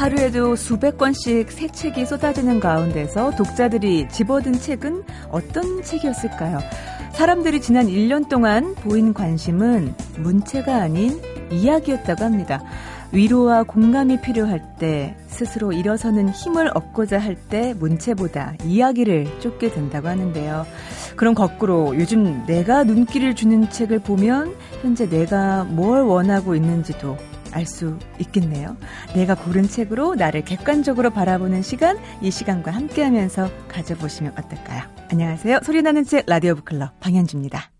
하루에도 수백 권씩 새 책이 쏟아지는 가운데서 독자들이 집어든 책은 어떤 책이었을까요? 사람들이 지난 1년 동안 보인 관심은 문체가 아닌 이야기였다고 합니다. 위로와 공감이 필요할 때, 스스로 일어서는 힘을 얻고자 할 때 문체보다 이야기를 쫓게 된다고 하는데요. 그럼 거꾸로 요즘 내가 눈길을 주는 책을 보면 현재 내가 뭘 원하고 있는지도 알 수 있겠네요. 내가 고른 책으로 나를 객관적으로 바라보는 시간, 이 시간과 함께 하면서 가져보시면 어떨까요? 안녕하세요. 소리나는 책 라디오 북클럽 방현주입니다.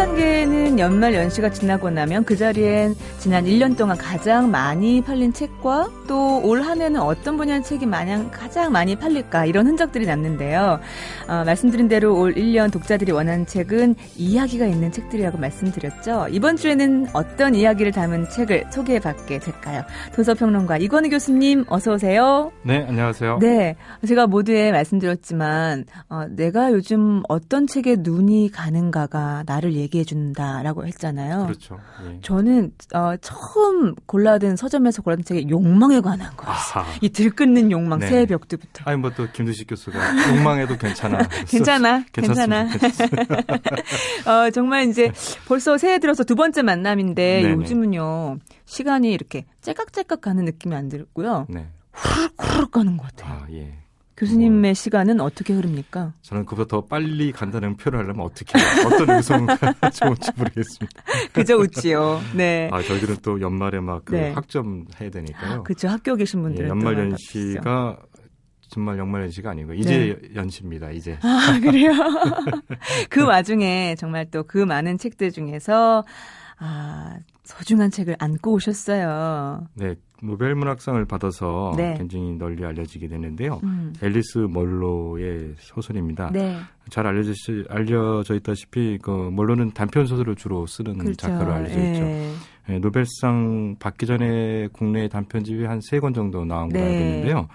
출판계에는 연말 연시가 지나고 나면 그 자리엔 지난 1년 동안 가장 많이 팔린 책과 또 올 한 해는 어떤 분야의 책이 마냥 가장 많이 팔릴까 이런 흔적들이 남는데요. 어, 말씀드린 대로 올 1년 독자들이 원하는 책은 이야기가 있는 책들이라고 말씀드렸죠. 이번 주에는 어떤 이야기를 담은 책을 소개해받게 될까요? 도서평론가 이건희 교수님 어서 오세요. 네, 안녕하세요. 네, 제가 모두에 말씀드렸지만 어, 내가 요즘 어떤 책에 눈이 가는가가 나를 얘기 해 준다라고 했잖아요. 그렇죠. 예. 저는 어, 처음 골라든 서점에서 골라든 책이 욕망에 관한 거였어요. 이 들끓는 욕망, 네. 새해 벽두부터. 아니 뭐 또 김두식 교수가 욕망해도 괜찮아. 괜찮아, 괜찮아. 어, 정말 이제 벌써 새해 들어서 두 번째 만남인데 네네. 요즘은요 시간이 이렇게 째깍째깍 가는 느낌이 안 들고요. 네. 후룩 후룩 가는 것 같아요. 아, 예. 교수님의 시간은 어떻게 흐릅니까? 저는 그보다 더 빨리 간다는 표현을 하려면 어떻게? 어떤 의성가 좋은지 모르겠습니다. 그저 웃지요. 네. 아, 저희들은 또 연말에 막그 네. 학점 해야 되니까요. 그죠 학교 계신 분들은 예, 또 연말 연시가 정말 연말 연시가 아니고 이제 연시입니다. 이제. 아, 그래요? 그 와중에 정말 또 그 많은 책들 중에서, 아, 소중한 책을 안고 오셨어요. 네. 노벨 문학상을 받아서 네. 굉장히 널리 알려지게 됐는데요. 음. 앨리스 멀로의 소설입니다. 네. 잘 알려져, 알려져 있다시피 그 몰로는 단편 소설을 주로 쓰는 그렇죠. 작가로 알려져 있죠. 예. 예, 노벨상 받기 전에 국내 단편집이 한 세 권 정도 나온 걸로 네. 알고 있는데요.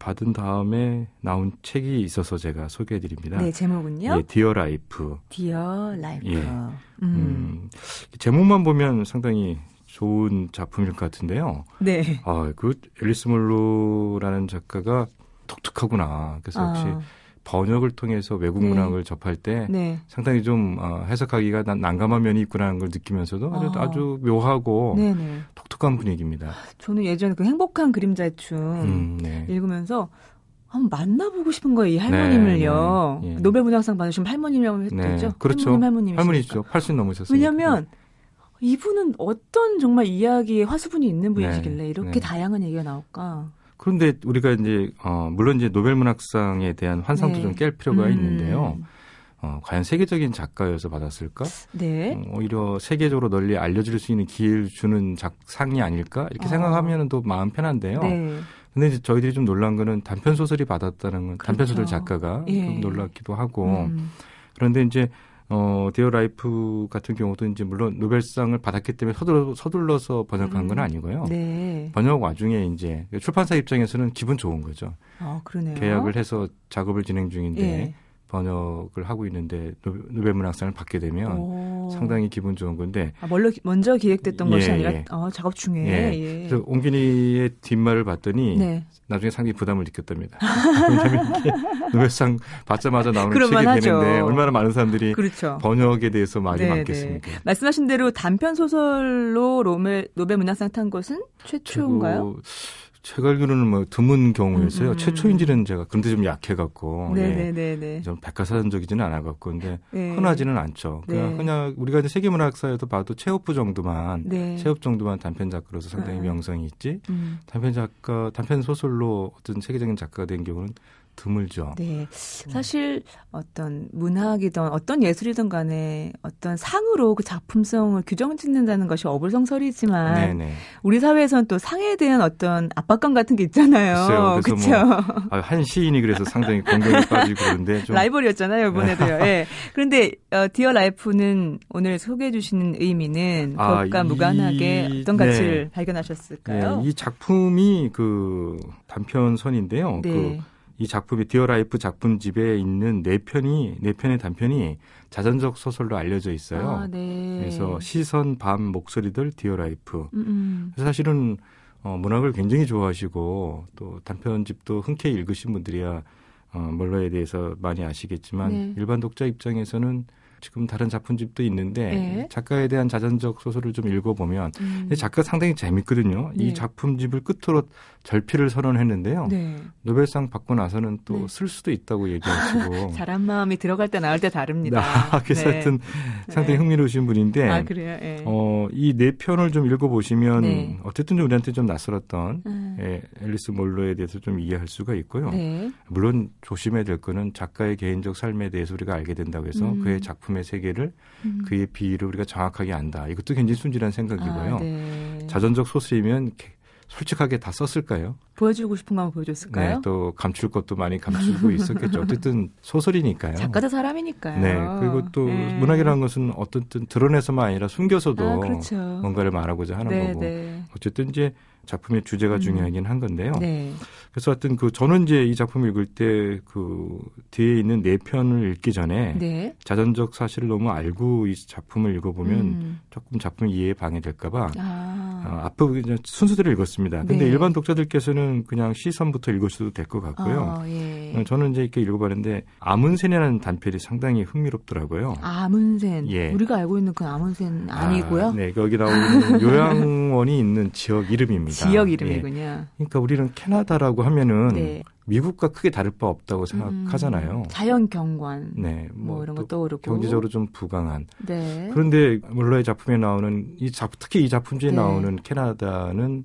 받은 다음에 나온 책이 있어서 제가 소개해 드립니다. 네, 제목은요? 예, 디어 라이프. 디어 라이프. 예. 음. 음, 제목만 보면 상당히 좋은 작품일 것 같은데요. 네. 아, 그 앨리스 먼로라는 작가가 독특하구나. 그래서 역시 아, 번역을 통해서 외국 네. 문학을 접할 때 네. 상당히 좀 어, 해석하기가 난- 난감한 면이 있구나는 걸 느끼면서도 아주, 아. 아주 묘하고 네네. 독특한 분위기입니다. 저는 예전에 그 행복한 그림자의 춤 음, 네. 읽으면서 한번 만나보고 싶은 거예요, 이 할머님을요. 네, 네. 예. 노벨 문학상 받으신 할머님이라고 네, 했죠? 그렇죠. 할머님. 할머니죠. 80 넘으셨으니까. 왜냐면 이분은 어떤 정말 이야기에 화수분이 있는 분이시길래 네, 이렇게 네. 다양한 얘기가 나올까? 그런데 우리가 이제 어, 물론 이제 노벨 문학상에 대한 환상도 네. 좀깰 필요가 음. 있는데요. 어, 과연 세계적인 작가여서 받았을까? 네. 어, 오히려 세계적으로 널리 알려질 수 있는 기회를 주는 작, 상이 아닐까? 이렇게 아. 생각하면 또 마음 편한데요. 네. 근데 이제 저희들이 좀 놀란 거는 단편 소설이 받았다는 건 단편 소설 그렇죠. 작가가 예. 좀 놀랍기도 하고 음. 그런데 이제 어 Dear Life 같은 경우도 이제 물론 노벨상을 받았기 때문에 서둘러, 서둘러서 번역한 건 음. 아니고요. 네. 번역 와중에 이제 출판사 입장에서는 기분 좋은 거죠. 아, 그러네요. 계약을 해서 작업을 진행 중인데 예. 번역을 하고 있는데 노- 노벨 문학상을 받게 되면 오. 상당히 기분 좋은 건데 아, 먼저, 먼저 기획됐던 예, 것이 아니라 예. 어, 작업 중에. 예. 예. 그래서 옮긴이의 뒷말을 봤더니 네. 나중에 상당히 부담을 느꼈답니다. 왜냐하면 이게 노벨상 받자마자 나오는 책이 그럴만하죠. 되는데 얼마나 많은 사람들이 그렇죠. 번역에 대해서 말이 네, 많겠습니까? 네. 말씀하신 대로 단편 소설로 노벨, 노벨 문학상 탄 것은 최초인가요? 제가 알기로는 뭐 드문 경우였어요. 음, 음. 최초인지는 제가 그런데 좀 약해갖고 예. 네네네네. 좀 백과사전적이지는 않아갖고 근데 네. 흔하지는 않죠. 그냥, 네. 그냥 우리가 이제 세계문학사에도 봐도 체호프 정도만 네. 체호프 정도만 단편 작가로서 상당히 음. 명성이 있지 음. 단편 작가 단편 소설로 어떤 세계적인 작가가 된 경우는 드물죠. 네. 사실 어떤 문학이든 어떤 예술이든 간에 어떤 상으로 그 작품성을 규정 짓는다는 것이 어불성설이지만 네네. 우리 사회에서는 또 상에 대한 어떤 압박감 같은 게 있잖아요. 그렇죠. 그래서 뭐 아, 한 시인이 그래서 상당히 공격에 빠지고 그러는데 좀 라이벌이었잖아요, 이번에도요. 예. 그런데 어, 디어 라이프는 오늘 소개해 주시는 의미는 아, 그것과 이- 무관하게 어떤 가치를 네. 발견하셨을까요? 네, 이 작품이 그 단편선인데요. 네. 그 이 작품이 Dear Life 작품집에 있는 네 편이 네 편의 단편이 자전적 소설로 알려져 있어요. 아, 네. 그래서 시선, 밤, 목소리들, Dear Life. 음, 음. 그래서 사실은 어, 문학을 굉장히 좋아하시고 또 단편집도 흔쾌히 읽으신 분들이야 어, 먼로에 대해서 많이 아시겠지만 네. 일반 독자 입장에서는 지금 다른 작품집도 있는데 네. 작가에 대한 자전적 소설을 좀 읽어보면 음. 작가 상당히 재밌거든요. 네. 이 작품집을 끝으로 절필을 선언했는데요. 네. 노벨상 받고 나서는 또 네. 쓸 수도 있다고 얘기하시고. 사람 마음이 들어갈 때 나올 때 다릅니다. 나, 그래서 네. 하여튼 상당히 네. 흥미로우신 분인데, 아? 예. 어, 이 네 편을 좀 읽어보시면, 네. 어쨌든 좀 우리한테 좀 낯설었던, 음. 예, 앨리스 몰로에 대해서 좀 이해할 수가 있고요. 네. 물론 조심해야 될 거는 작가의 개인적 삶에 대해서 우리가 알게 된다고 해서 음. 그의 작품 의 세계를, 음. 그의 비위를 우리가 정확하게 안다. 이것도 굉장히 순진한 생각이고요. 아, 네. 자전적 소설이면 개- 솔직하게 다 썼을까요? 보여주고 싶은 거 한번 보여줬을까요? 네, 또 감출 것도 많이 감추고 있었겠죠. 어쨌든 소설이니까요. 작가도 사람이니까요. 네, 그리고 또 네. 문학이라는 것은 어떻든 드러내서만 아니라 숨겨서도 아, 그렇죠. 뭔가를 말하고자 하는 네, 거고. 네. 어쨌든 이제 작품의 주제가 음. 중요하긴 한 건데요. 네. 그래서 하여튼 그 저는 이제 이 작품을 읽을 때 그 뒤에 있는 네 편을 읽기 전에 네. 자전적 사실을 너무 알고 이 작품을 읽어보면 음. 조금 작품 이해에 방해될까봐 아. 어, 앞으로 그냥 순서대로 읽었습니다. 근데 네. 일반 독자들께서는 그냥 시선부터 읽으셔도 될 것 같고요. 어, 예. 어, 저는 이제 이렇게 읽어봤는데 아문센이라는 단편이 상당히 흥미롭더라고요. 아문센. 예. 우리가 알고 있는 그 아문센 아니고요. 아, 네, 거기 나오는 요양원이 있는 지역 이름입니다. 지역 예. 이름이군요. 그러니까 우리는 캐나다라고 하면은 네. 미국과 크게 다를 바 없다고 생각하잖아요. 음, 자연 경관. 네, 뭐, 이런 거또 떠오르고. 경제적으로 좀 부강한. 네. 그런데 몰러의 작품에 나오는 이 작, 특히 이 작품지에 네. 나오는 캐나다는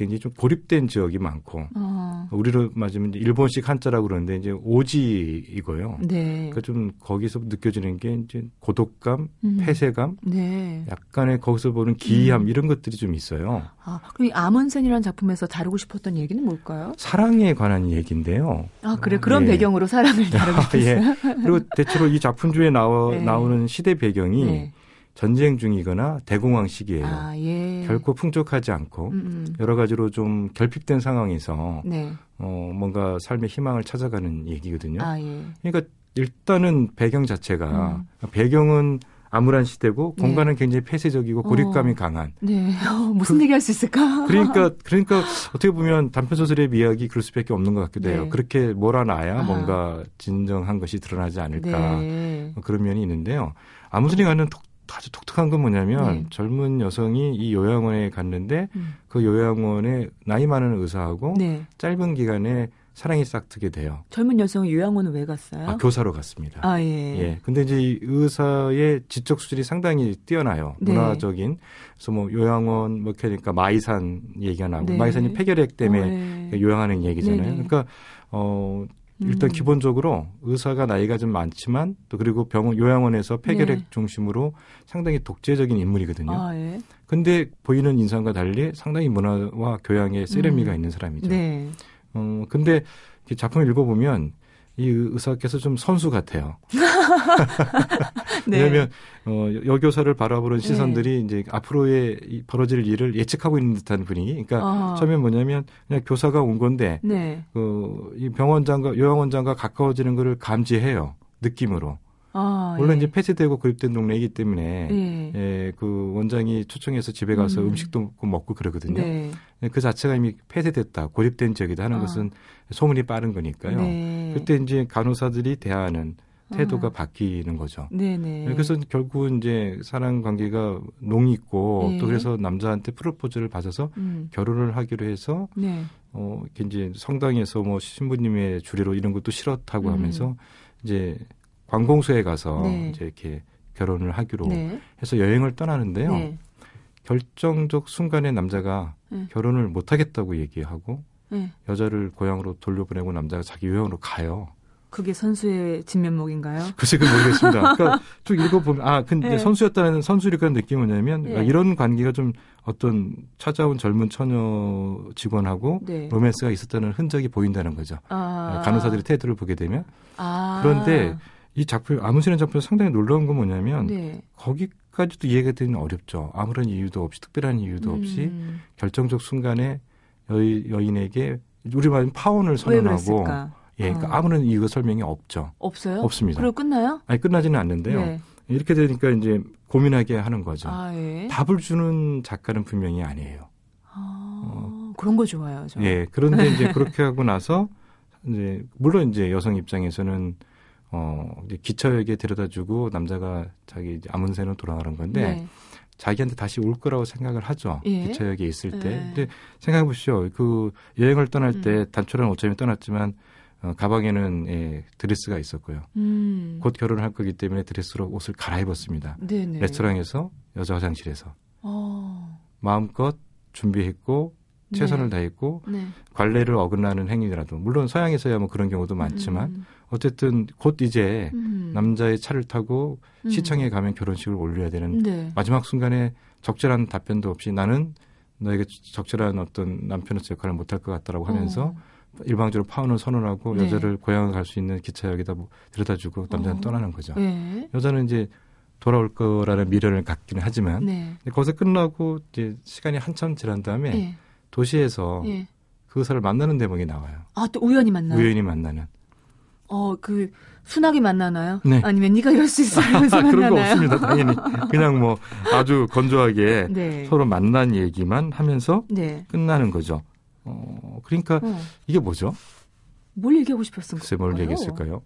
굉장히 좀 고립된 지역이 많고 어, 우리로 맞으면 일본식 한자라고 그러는데 이제 오지이고요. 네. 그러니까 좀 거기서 느껴지는 게 이제 고독감, 음. 폐쇄감, 네. 약간의 거기서 보는 기이함 음. 이런 것들이 좀 있어요. 아, 그럼 이 아문센이라는 작품에서 다루고 싶었던 얘기는 뭘까요? 사랑에 관한 얘기인데요. 아, 그래. 그런 예. 배경으로 사랑을 다루고 예. 싶었어요. 그리고 대체로 이 작품주에 나와, 네. 나오는 시대 배경이 네. 전쟁 중이거나 대공황 시기예요. 아, 예. 결코 풍족하지 않고 음, 음. 여러 가지로 좀 결핍된 상황에서 네. 어, 뭔가 삶의 희망을 찾아가는 얘기거든요. 아, 예. 그러니까 일단은 배경 자체가 음. 배경은 암울한 시대고 네. 공간은 굉장히 폐쇄적이고 고립감이 어. 강한. 네. 어, 무슨 얘기 할 수 있을까? 그러니까 그러니까 어떻게 보면 단편 소설의 미학이 그럴 수밖에 없는 것 같기도 해요. 네. 그렇게 몰아놔야 아. 뭔가 진정한 것이 드러나지 않을까 네. 뭐 그런 면이 있는데요. 아무튼이 가는 독, 아주 독특한 건 뭐냐면 네. 젊은 여성이 이 요양원에 갔는데 음. 그 요양원에 나이 많은 의사하고 네. 짧은 기간에 사랑이 싹트게 돼요. 젊은 여성은 요양원은 왜 갔어요? 아, 교사로 갔습니다. 아, 예. 예. 근데 이제 이 의사의 지적 수준이 상당히 뛰어나요. 네. 문화적인. 그래서 뭐 요양원 뭐 그러니까 마이산 얘기가 나오고 네. 마이산이 폐결핵 때문에 어, 예. 요양하는 얘기잖아요. 그러니까 어 일단 음. 기본적으로 의사가 나이가 좀 많지만 또 그리고 병원 요양원에서 폐결핵 네. 중심으로 상당히 독재적인 인물이거든요. 아, 예. 근데 보이는 인상과 달리 상당히 문화와 교양에 세련미가 음. 있는 사람이죠. 네. 어 근데 이 작품을 읽어보면 이 의사께서 좀 선수 같아요. 네. 왜냐하면 어, 여교사를 바라보는 네. 시선들이 이제 앞으로의 이 벌어질 일을 예측하고 있는 듯한 분위기. 그러니까 아. 처음에 뭐냐면 그냥 교사가 온 건데 네. 그, 이 병원장과 요양원장과 가까워지는 것을 감지해요. 느낌으로. 아, 물론 예. 이제 폐쇄되고 고립된 동네이기 때문에 예. 예, 그 원장이 초청해서 집에 가서 음. 음. 식도 먹고 그러거든요. 네. 예, 그 자체가 이미 폐쇄됐다, 고립된 지역이다 하는 아. 것은 소문이 빠른 거니까요. 네. 그때 이제 간호사들이 대하는 태도가 아. 바뀌는 거죠. 네네. 그래서 결국은 이제 사랑 관계가 농이 있고 네. 또 그래서 남자한테 프로포즈를 받아서 음. 결혼을 하기로 해서 네. 어 이렇게 이제 성당에서 뭐 신부님의 주례로 이런 것도 싫었다고 음. 하면서 이제 관공서에 가서 네. 이제 이렇게 결혼을 하기로 네. 해서 여행을 떠나는데요. 네. 결정적 순간에 남자가 네. 결혼을 못 하겠다고 얘기하고 네. 여자를 고향으로 돌려보내고 남자가 자기 요양으로 가요. 그게 선수의 진면목인가요? 글쎄 그 모르겠습니다. 그러니까 쭉 읽어보면 아 근데 네. 선수였다는 선수리라는 느낌이 뭐냐면 네. 이런 관계가 좀 어떤 찾아온 젊은 처녀 직원하고 네. 로맨스가 있었다는 흔적이 보인다는 거죠. 아. 간호사들의 태도를 보게 되면 아. 그런데 이 작품 아무시는 작품 상당히 놀라운 건 뭐냐면 네. 거기까지도 이해가 되는 어렵죠. 아무런 이유도 없이 특별한 이유도 없이 음. 결정적 순간에 여, 여인에게 우리 말하면 파혼을 왜 선언하고? 예, 그러니까 어. 아무런 이유가 설명이 없죠. 없어요? 없습니다. 그리고 끝나요? 아니 끝나지는 않는데요. 네. 이렇게 되니까 이제 고민하게 하는 거죠. 아, 예. 답을 주는 작가는 분명히 아니에요. 아, 그런 거 좋아요, 저. 예. 그런데 이제 그렇게 하고 나서 이제 물론 이제 여성 입장에서는 어 기차역에 데려다 주고 남자가 자기 이제 아문새로 돌아가는 건데 네. 자기한테 다시 올 거라고 생각을 하죠. 예. 기차역에 있을 때. 예. 근데 생각해 보시죠. 그 여행을 떠날 음. 때 단촐한 오점이 떠났지만 어, 가방에는 예, 드레스가 있었고요. 음. 곧 결혼을 할 거기 때문에 드레스로 옷을 갈아입었습니다. 네네. 레스토랑에서 여자 화장실에서 어. 마음껏 준비했고 최선을 다했고 네. 관례를 어긋나는 행위라도 물론 서양에서야 뭐 그런 경우도 많지만 음. 어쨌든 곧 이제 음. 남자의 차를 타고 음. 시청에 가면 결혼식을 올려야 되는 네. 마지막 순간에 적절한 답변도 없이 나는 너에게 적절한 어떤 남편으로서 역할을 못할 것 같다라고 하면서 어. 일방적으로 파혼을 선언하고 네. 여자를 고향을 갈 수 있는 기차역에다 뭐 데려다주고 남자는 어. 떠나는 거죠. 네. 여자는 이제 돌아올 거라는 미련을 갖기는 하지만 네. 거기서 끝나고 이제 시간이 한참 지난 다음에 예. 도시에서 예. 그 사람을 만나는 대목이 나와요. 아, 또 우연히 만나요? 우연히 만나는. 어, 그, 순하게 만나나요? 네. 아니면 네가 이럴 수 있어 이러면서 아, 그런 거 만나나요? 없습니다. 당연히 그냥 뭐 아주 건조하게 네. 서로 만난 얘기만 하면서 네. 끝나는 거죠. 어, 그러니까 어. 이게 뭐죠? 뭘 얘기하고 싶었을까요? 글쎄 뭘 얘기했을까요?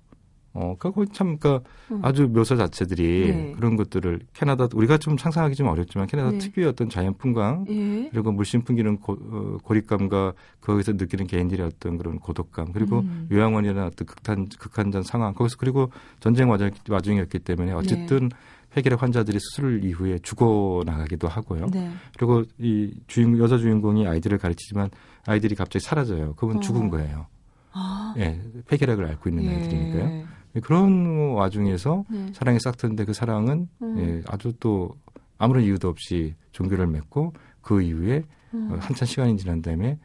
어, 그거 참, 그니까 음. 아주 묘사 자체들이 네. 그런 것들을 캐나다, 우리가 좀 상상하기 좀 어렵지만 캐나다 네. 특유의 어떤 자연 풍광, 예. 그리고 물씬 풍기는 고, 어, 고립감과 거기서 느끼는 개인들의 어떤 그런 고독감, 그리고 음. 요양원이나 어떤 극한, 극한전 상황, 거기서 그리고 전쟁 와중, 와중이었기 때문에 어쨌든 폐결핵 환자들이 수술 이후에 죽어 나가기도 하고요. 네. 그리고 이 주인, 여자 주인공이 아이들을 가르치지만 아이들이 갑자기 사라져요. 그건 어. 죽은 거예요. 아. 예, 폐결핵을 앓고 있는 예. 아이들이니까요. 그런 와중에서 네. 사랑이 싹 트는데 그 사랑은 음. 예, 아주 또 아무런 이유도 없이 종교를 맺고 그 이후에 음. 어, 한참 시간이 지난 다음에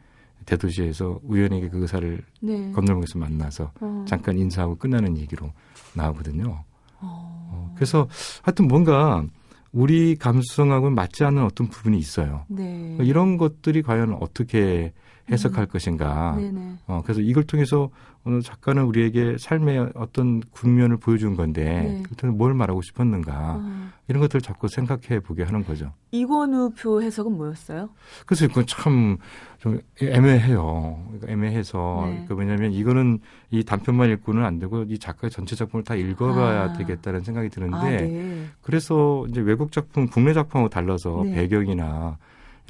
대도시에서 우연히 그 의사를 네. 건널목에서 만나서 어. 잠깐 인사하고 끝나는 얘기로 나오거든요. 어. 어, 그래서 하여튼 뭔가 우리 감수성하고는 맞지 않는 어떤 부분이 있어요. 네. 이런 것들이 과연 어떻게 해석할 것인가. 음. 네네. 어, 그래서 이걸 통해서 오늘 작가는 우리에게 삶의 어떤 국면을 보여준 건데 네. 그때는 뭘 말하고 싶었는가 어. 이런 것들을 자꾸 생각해 보게 하는 거죠. 이권우 표 해석은 뭐였어요? 그래서 이건 참 좀 애매해요. 애매해서 네. 그러니까 왜냐하면 이거는 이 단편만 읽고는 안 되고 이 작가의 전체 작품을 다 읽어봐야 아. 되겠다는 생각이 드는데 아, 네. 그래서 이제 외국 작품, 국내 작품하고 달라서 네. 배경이나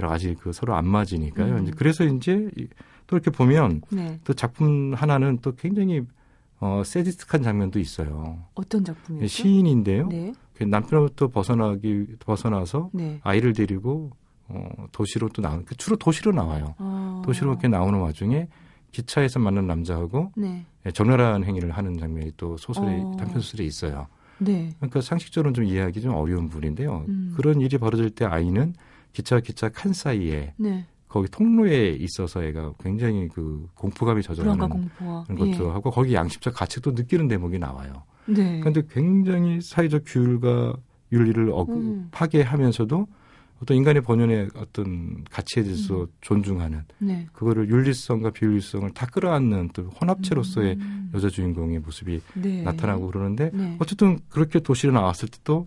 여러 가지 그 서로 안 맞으니까요. 음. 이제 그래서 이제 이- 또 이렇게 보면 네. 또 작품 하나는 또 굉장히 어, 세디스틱한 장면도 있어요. 어떤 작품이었죠? 시인인데요. 네. 그 남편으로부터 벗어나기 벗어나서 네. 아이를 데리고 어, 도시로 또 나온 그 주로 도시로 나와요. 어. 도시로 이렇게 나오는 와중에 기차에서 만난 남자하고 네. 예, 전멸한 행위를 하는 장면이 또 소설에 어. 단편 소설에 있어요. 네. 그러니까 상식적으로는 좀 이해하기 좀 어려운 부분인데요. 음. 그런 일이 벌어질 때 아이는 기차와 기차 칸 사이에 네. 거기 통로에 있어서 애가 굉장히 그 공포감이 공포와 그런 것도 하고 거기 양심적 가책도 느끼는 대목이 나와요. 예. 네. 그런데 굉장히 사회적 규율과 윤리를 어, 음. 파괴하면서도 어떤 인간의 본연의 어떤 가치에 대해서 음. 존중하는 네. 그거를 윤리성과 비윤리성을 다 끌어안는 또 혼합체로서의 음. 여자 주인공의 모습이 네. 나타나고 그러는데 네. 어쨌든 그렇게 도시로 나왔을 때또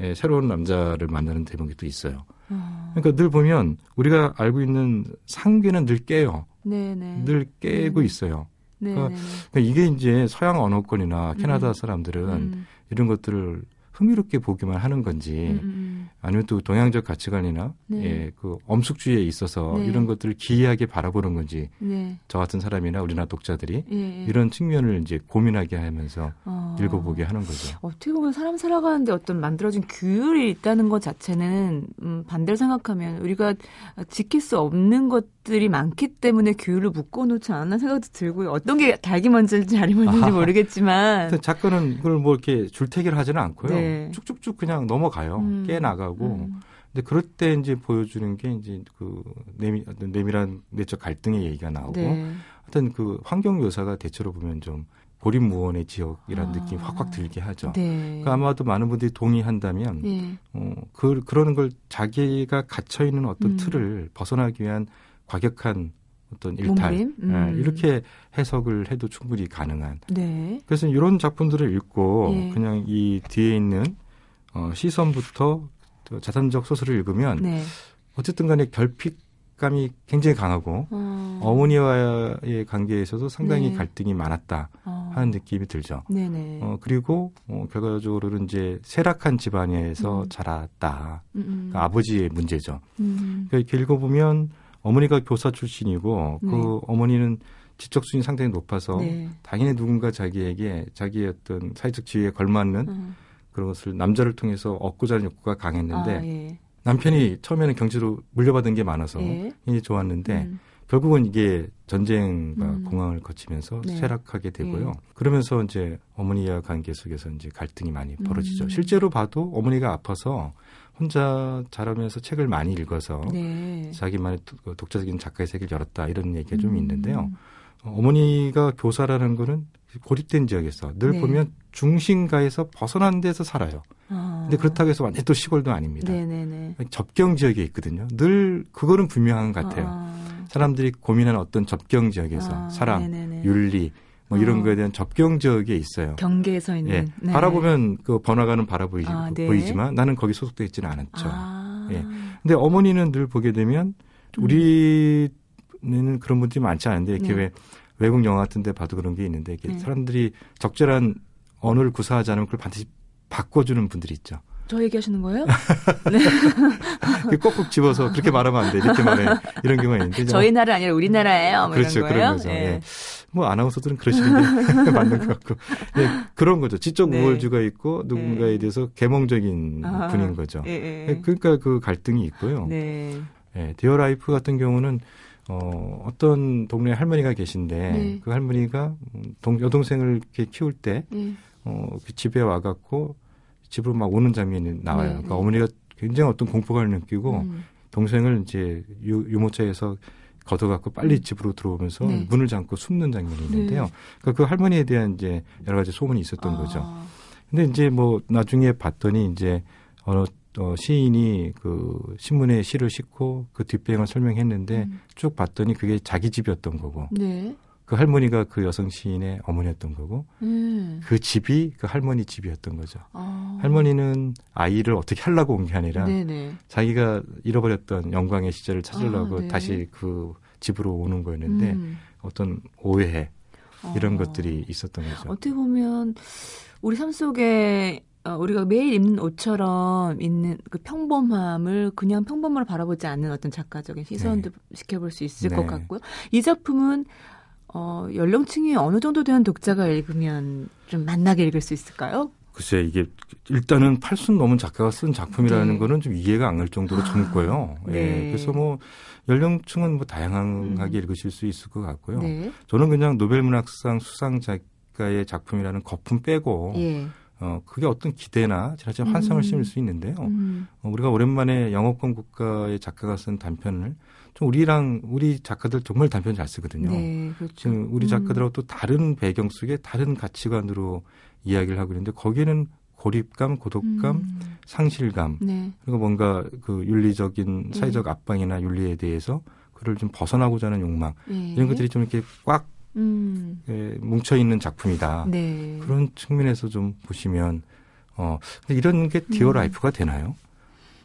예, 새로운 남자를 만나는 대목이 또 있어요. 어. 그러니까 늘 보면 우리가 알고 있는 상계는 늘 깨요. 네네. 늘 깨고 음. 있어요. 네네. 그러니까 그러니까 이게 이제 서양 언어권이나 캐나다 음. 사람들은 음. 이런 것들을 흥미롭게 보기만 하는 건지 음, 음, 아니면 또 동양적 가치관이나 네. 예, 그 엄숙주의에 있어서 네. 이런 것들을 기이하게 바라보는 건지 음. 네. 저 같은 사람이나 우리나라 독자들이 예, 예. 이런 측면을 이제 고민하게 하면서 어. 읽어보게 하는 거죠. 어떻게 보면 사람 살아가는데 어떤 만들어진 규율이 있다는 것 자체는 음, 반대로 생각하면 우리가 지킬 수 없는 것들이 많기 때문에 규율을 묶어놓지 않았나 생각도 들고요. 어떤 게 닭이 먼저인지 알이 먼저인지. 모르겠지만 작가는 이걸 뭐 이렇게 줄태기를 하지는 않고요. 네. 쭉쭉쭉 그냥 넘어가요. 음. 깨 나가고. 음, 근데 그럴 때 이제 보여주는 게 이제 그 내미, 내밀한 내적 갈등의 얘기가 나오고 네. 하여튼 그 환경 묘사가 대체로 보면 좀 고립무원의 지역이라는 아. 느낌이 확확 들게 하죠. 네. 그러니까 아마도 많은 분들이 동의한다면 예. 어, 그, 그러는 걸 자기가 갇혀 있는 어떤 음. 틀을 벗어나기 위한 과격한 어떤 일탈 몸부림? 음. 예, 이렇게 해석을 해도 충분히 가능한. 네. 그래서 이런 작품들을 읽고 예. 그냥 이 뒤에 있는 어, 시선부터 또 자산적 소설을 읽으면 네. 어쨌든 간에 결핍감이 굉장히 강하고 어. 어머니와의 관계에서도 상당히 네. 갈등이 많았다 어. 하는 느낌이 들죠. 네네. 어, 그리고 어, 결과적으로는 이제 쇠락한 집안에서 음. 자랐다. 음, 음. 그러니까 아버지의 문제죠. 음. 그러니까 읽어보면 어머니가 교사 출신이고 그 네. 어머니는 지적 수준이 상당히 높아서 네. 당연히 누군가 자기에게 자기의 어떤 사회적 지위에 걸맞는 음. 그런 것을 남자를 통해서 얻고자 하는 욕구가 강했는데 아, 예. 남편이 처음에는 경제로 물려받은 게 많아서 예. 굉장히 좋았는데 음. 결국은 이게 전쟁과 음. 공황을 거치면서 네. 쇠락하게 되고요. 예. 그러면서 이제 어머니와 관계 속에서 이제 갈등이 많이 벌어지죠. 음. 실제로 봐도 어머니가 아파서 혼자 자라면서 책을 많이 읽어서 네. 자기만의 독- 독자적인 작가의 세계를 열었다 이런 얘기가 좀 음. 있는데요. 어, 어머니가 교사라는 거는 고립된 지역에서 늘 네. 보면 중심가에서 벗어난 데서 살아요. 아. 근데 그렇다고 해서 완전 또 시골도 아닙니다. 네네네. 접경 지역에 있거든요. 늘 그거는 분명한 것 같아요. 아. 사람들이 고민하는 어떤 접경 지역에서 아, 사랑, 네네네. 윤리 뭐 이런 어. 거에 대한 접경 지역에 있어요. 경계에 서 있는. 예. 네. 바라보면 그 번화가는 바라 보이지, 아, 네. 보이지만 나는 거기 소속돼 있지는 않았죠. 아. 예. 근데 어머니는 늘 보게 되면 우리는 그런 분들이 많지 않은데 이렇게 음. 네. 왜 외국 영화 같은 데 봐도 그런 게 있는데 이렇게 네. 사람들이 적절한 언어를 구사하지 않으면 그걸 반드시 바꿔주는 분들이 있죠. 저 얘기하시는 거예요? 그 꼭꼭 집어서 그렇게 말하면 안 돼. 이렇게 말해. 이런 경우가 있는데. 저희 나라 아니라 우리나라예요. 뭐 그렇죠. 그런 거죠. 예. 예. 뭐 아나운서들은 그러시는 게 맞는 것 같고. 예, 그런 거죠. 지적 네. 우월주의가 있고 누군가에 네. 대해서 계몽적인 아, 분인 거죠. 예, 예. 예, 그러니까 그 갈등이 있고요. 네. 예, Dear Life 같은 경우는 어, 어떤 동네 할머니가 계신데 네. 그 할머니가 음, 동, 여동생을 이렇게 키울 때 예. 어, 그 집에 와갖고 집으로 막 오는 장면이 나와요. 네, 그러니까 네. 어머니가 굉장히 어떤 공포감을 느끼고 음. 동생을 이제 유, 유모차에서 걷어갖고 빨리 집으로 들어오면서 네. 문을 잠고 숨는 장면이 있는데요. 네. 그러니까 그 할머니에 대한 이제 여러 가지 소문이 있었던 아. 거죠. 근데 이제 뭐 나중에 봤더니 이제 어느 어, 시인이 그 신문에 시를 싣고 그 뒷배경을 설명했는데 음. 쭉 봤더니 그게 자기 집이었던 거고 네. 그 할머니가 그 여성 시인의 어머니였던 거고 음. 그 집이 그 할머니 집이었던 거죠. 아. 할머니는 아이를 어떻게 하려고 온 게 아니라 네네. 자기가 잃어버렸던 영광의 시절을 찾으려고 아, 네. 다시 그 집으로 오는 거였는데 음. 어떤 오해 이런 어. 것들이 있었던 거죠. 어떻게 보면 우리 삶 속에 어, 우리가 매일 입는 옷처럼 있는 그 평범함을 그냥 평범으로 바라보지 않는 어떤 작가적인 시선도 지켜볼 수 있을 네. 것 같고요. 이 작품은 어, 연령층이 어느 정도 되는 독자가 읽으면 좀 만나게 읽을 수 있을까요? 글쎄 이게 일단은 팔순 넘은 작가가 쓴 작품이라는 네. 거는 좀 이해가 안 갈 정도로 아, 젊고요. 예. 네. 그래서 뭐 연령층은 뭐 다양하게 음. 읽으실 수 있을 것 같고요. 네. 저는 그냥 노벨문학상 수상 작가의 작품이라는 거품 빼고 예. 어 그게 어떤 기대나 지나친 환상을 음. 심을 수 있는데요. 음. 어, 우리가 오랜만에 영어권 국가의 작가가 쓴 단편을 좀 우리랑 우리 작가들 정말 단편 잘 쓰거든요. 네, 그렇죠. 지금 우리 음. 작가들하고 또 다른 배경 속에 다른 가치관으로 이야기를 하고 있는데 거기에는 고립감, 고독감, 음. 상실감 네. 그리고 뭔가 그 윤리적인 네. 사회적 압박이나 윤리에 대해서 그를 좀 벗어나고자 하는 욕망 예. 이런 것들이 좀 이렇게 꽉 음. 예, 뭉쳐 있는 작품이다. 네. 그런 측면에서 좀 보시면 어 근데 이런 게 Dear 음. Life가 되나요?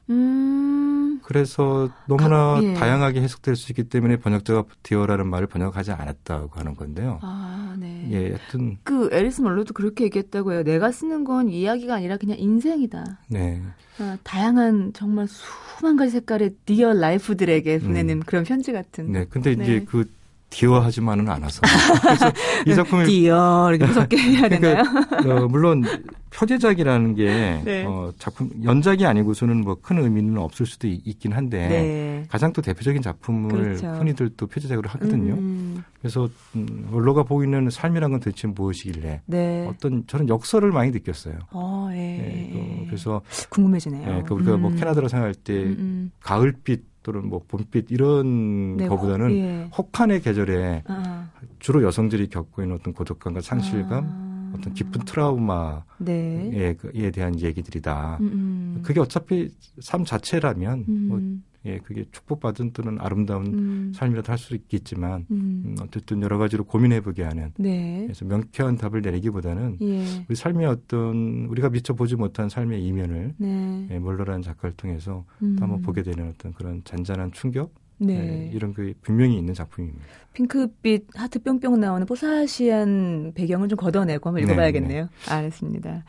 음. 그래서 너무나 가- 예. 다양하게 해석될 수 있기 때문에 번역자가 dear라는 말을 번역하지 않았다고 하는 건데요. 아, 네. 예, 하여튼 그 앨리스 먼로도 그렇게 얘기했다고 해요. 내가 쓰는 건 이야기가 아니라 그냥 인생이다. 네. 아, 다양한 정말 수만 가지 색깔의 dear life들에게 보내는 음. 그런 편지 같은. 네. 근데 네. 이제 그 dear하지만은 않아서. 그래서 이 작품을 dear 이렇게 무섭게 해야 되나요? 어, 물론 표제작이라는 게 네. 어, 작품 연작이 아니고서는 뭐 큰 의미는 없을 수도 있, 있긴 한데 네. 가장 또 대표적인 작품을 그렇죠. 흔히들 또 표제작으로 하거든요. 음, 그래서 음, 원로가 보이는 삶이란 건 도대체 무엇이길래 네. 어떤 저는 역설을 많이 느꼈어요. 어, 예. 예, 그, 그래서 궁금해지네요. 예, 그 우리가 뭐 음. 캐나다로 생각할 때 음, 음. 가을빛 또는 뭐 봄빛 이런 네, 거보다는 예. 혹한의 계절에 아, 주로 여성들이 겪고 있는 어떤 고독감과 상실감, 아. 어떤 깊은 트라우마에 네. 그- 에 대한 얘기들이다. 음, 음. 그게 어차피 삶 자체라면 음. 뭐 예, 그게 축복받은 또는 아름다운 음. 삶이라도 할 수 있겠지만 음. 음, 어쨌든 여러 가지로 고민해보게 하는 네. 그래서 명쾌한 답을 내리기보다는 예. 우리 삶의 어떤 우리가 미처 보지 못한 삶의 이면을 네. 예, 몰러라는 작가를 통해서 음. 또 한번 보게 되는 어떤 그런 잔잔한 충격 네. 예, 이런 그 분명히 있는 작품입니다. 핑크빛 하트 뿅뿅 나오는 뽀사시한 배경을 좀 걷어내고 한번 네, 읽어봐야겠네요. 알겠습니다.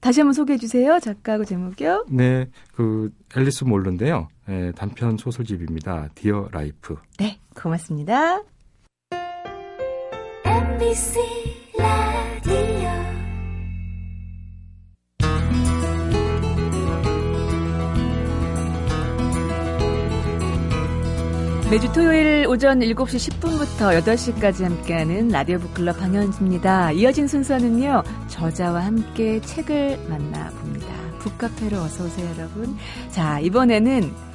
다시 한번 소개해 주세요. 작가하고 제목이요. 네, 그 앨리스 먼로인데요. 예, 단편 소설집입니다. Dear Life. 네, 고맙습니다. MBC 라디오 매주 토요일 오전 7시 10분부터 8시까지 함께하는 라디오 북클럽 방현주입니다. 이어진 순서는요, 저자와 함께 책을 만나봅니다. 북카페로 어서 오세요, 여러분. 자, 이번에는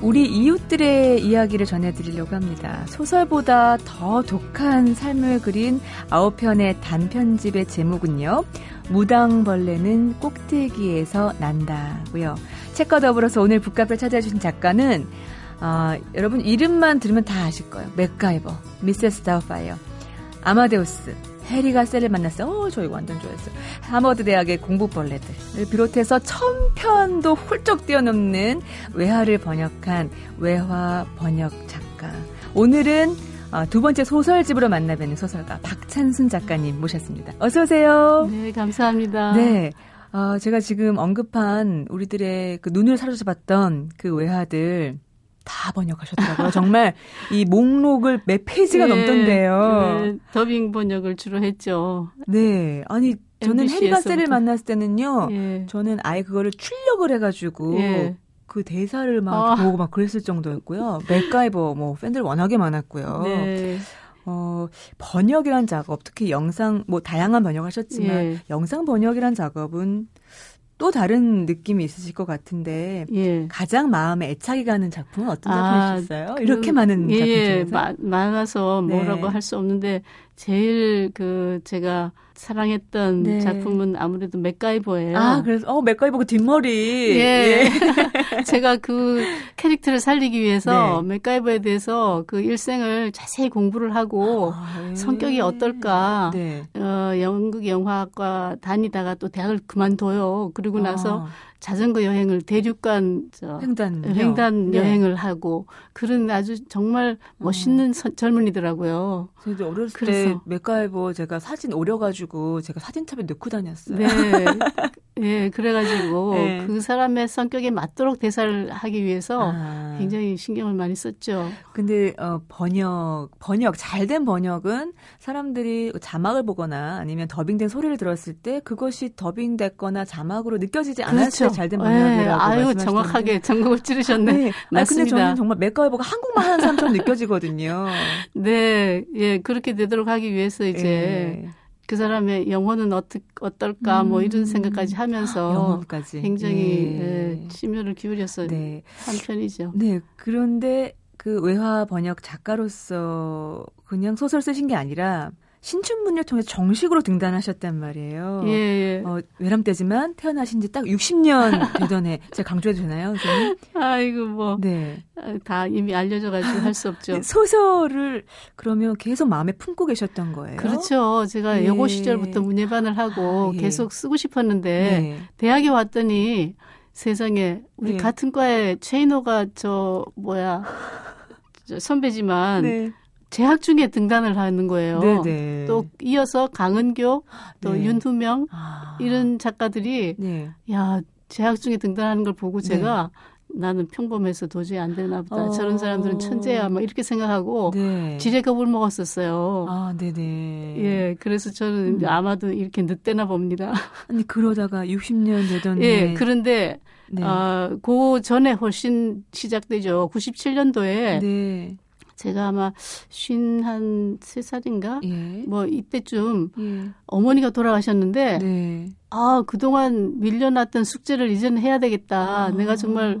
우리 이웃들의 이야기를 전해드리려고 합니다. 소설보다 더 독한 삶을 그린 아홉 편의 단편집의 제목은요, 무당벌레는 꼭대기에서 난다고요. 책과 더불어서 오늘 북카페를 찾아주신 작가는 아, 여러분 이름만 들으면 다 아실 거예요. 맥가이버, 미세스 다우파이어, 아마데우스, 해리가 셀을 만났어요. 어, 저 이거 완전 좋아했어요. 하버드 대학의 공부벌레들을 비롯해서 천편도 훌쩍 뛰어넘는 외화를 번역한 외화 번역 작가. 오늘은 아, 두 번째 소설집으로 만나뵙는 소설가 박찬순 작가님 모셨습니다. 어서 오세요. 네, 감사합니다. 네. 아, 제가 지금 언급한 우리들의 그 눈을 사로잡았던 그 외화들 다 번역하셨더라고요. 정말 이 목록을 몇 페이지가 네, 넘던데요. 네, 더빙 번역을 주로 했죠. 네. 아니, 저는 MBC 해리가 셀을 에서부터. 만났을 때는요. 예. 저는 아예 그거를 출력을 해가지고 예. 그 대사를 막 아. 보고 막 그랬을 정도였고요. 맥가이버 뭐 팬들 워낙에 많았고요. 네. 어, 번역이란 작업, 특히 영상, 뭐 다양한 번역하셨지만 예. 영상 번역이란 작업은 또 다른 느낌이 있으실 것 같은데 예. 가장 마음에 애착이 가는 작품은 어떤 아, 작품이셨어요? 그- 이렇게 많은 예, 작품 예, 중에서 마- 많아서 네. 뭐라고 할수 없는데 제일 그 제가 사랑했던 네. 작품은 아무래도 맥가이버예요. 아 그래서 어 맥가이버 그 뒷머리 예. 제가 그 캐릭터를 살리기 위해서 네. 맥가이버에 대해서 그 일생을 자세히 공부를 하고 아, 예. 성격이 어떨까. 네. 어, 연극 영화과 다니다가 또 대학을 그만둬요. 그리고 나서 아, 자전거 여행을 대륙간 저 횡단 횡단 네. 여행을 하고 그런 아주 정말 멋있는 서- 젊은이더라고요. 저도 어렸을 때 그래서. 맥가이버 제가 사진 오려가지고 제가 사진첩에 넣고 다녔어요. 네. 예, 그래가지고 네. 그 사람의 성격에 맞도록 대사를 하기 위해서 아, 굉장히 신경을 많이 썼죠. 근데 어, 번역 번역 잘된 번역은 사람들이 자막을 보거나 아니면 더빙된 소리를 들었을 때 그것이 더빙됐거나 자막으로 느껴지지 않았 어요. 잘된 번역이라고 예, 아유. 정확하게 전곡을 찌르셨네. 네. 아니, 근데 맞습니다. 저는 정말 맥가이버가 한국말 하는 사람처럼 느껴지거든요. 네, 예, 그렇게 되도록 하기 위해서 이제 예. 그 사람의 영혼은 어떻, 어떨까 뭐 이런 음. 생각까지 하면서 영혼까지 굉장히 예. 예, 심혈을 기울여서 네. 한 편이죠. 네. 그런데 그 외화 번역 작가로서 그냥 소설 쓰신 게 아니라 신춘문예를 통해 정식으로 등단하셨단 말이에요. 예, 예. 어, 외람되지만 태어나신 지 딱 60년 되던 해. 제가 강조해도 되나요, 선생님? 아이고 뭐다 네. 이미 알려져가지고 할 수 없죠. 소설을 그러면 계속 마음에 품고 계셨던 거예요? 그렇죠. 제가 예. 여고 시절부터 문예반을 하고 아, 예. 계속 쓰고 싶었는데 네. 대학에 왔더니 세상에 우리 예. 같은 과에 최인호가 저 뭐야 저 선배지만 네. 재학 중에 등단을 하는 거예요. 네네. 또 이어서 강은교, 또 네. 윤두명 아. 이런 작가들이 네. 야 재학 중에 등단하는 걸 보고 제가 나는 평범해서 도저히 안 되나 보다. 어. 저런 사람들은 천재야. 막 이렇게 생각하고 네. 지레 겁을 먹었었어요. 아, 네네. 예, 그래서 저는 음. 아마도 이렇게 늦대나 봅니다. 아니, 그러다가 60년 되던 예, 해. 그런데 네. 아, 그 전에 훨씬 시작되죠. 97년도에 네. 제가 아마 쉰한 세 살인가? 예. 뭐 이때쯤 예. 어머니가 돌아가셨는데 네. 아, 그동안 밀려났던 숙제를 이제는 해야 되겠다. 내가 정말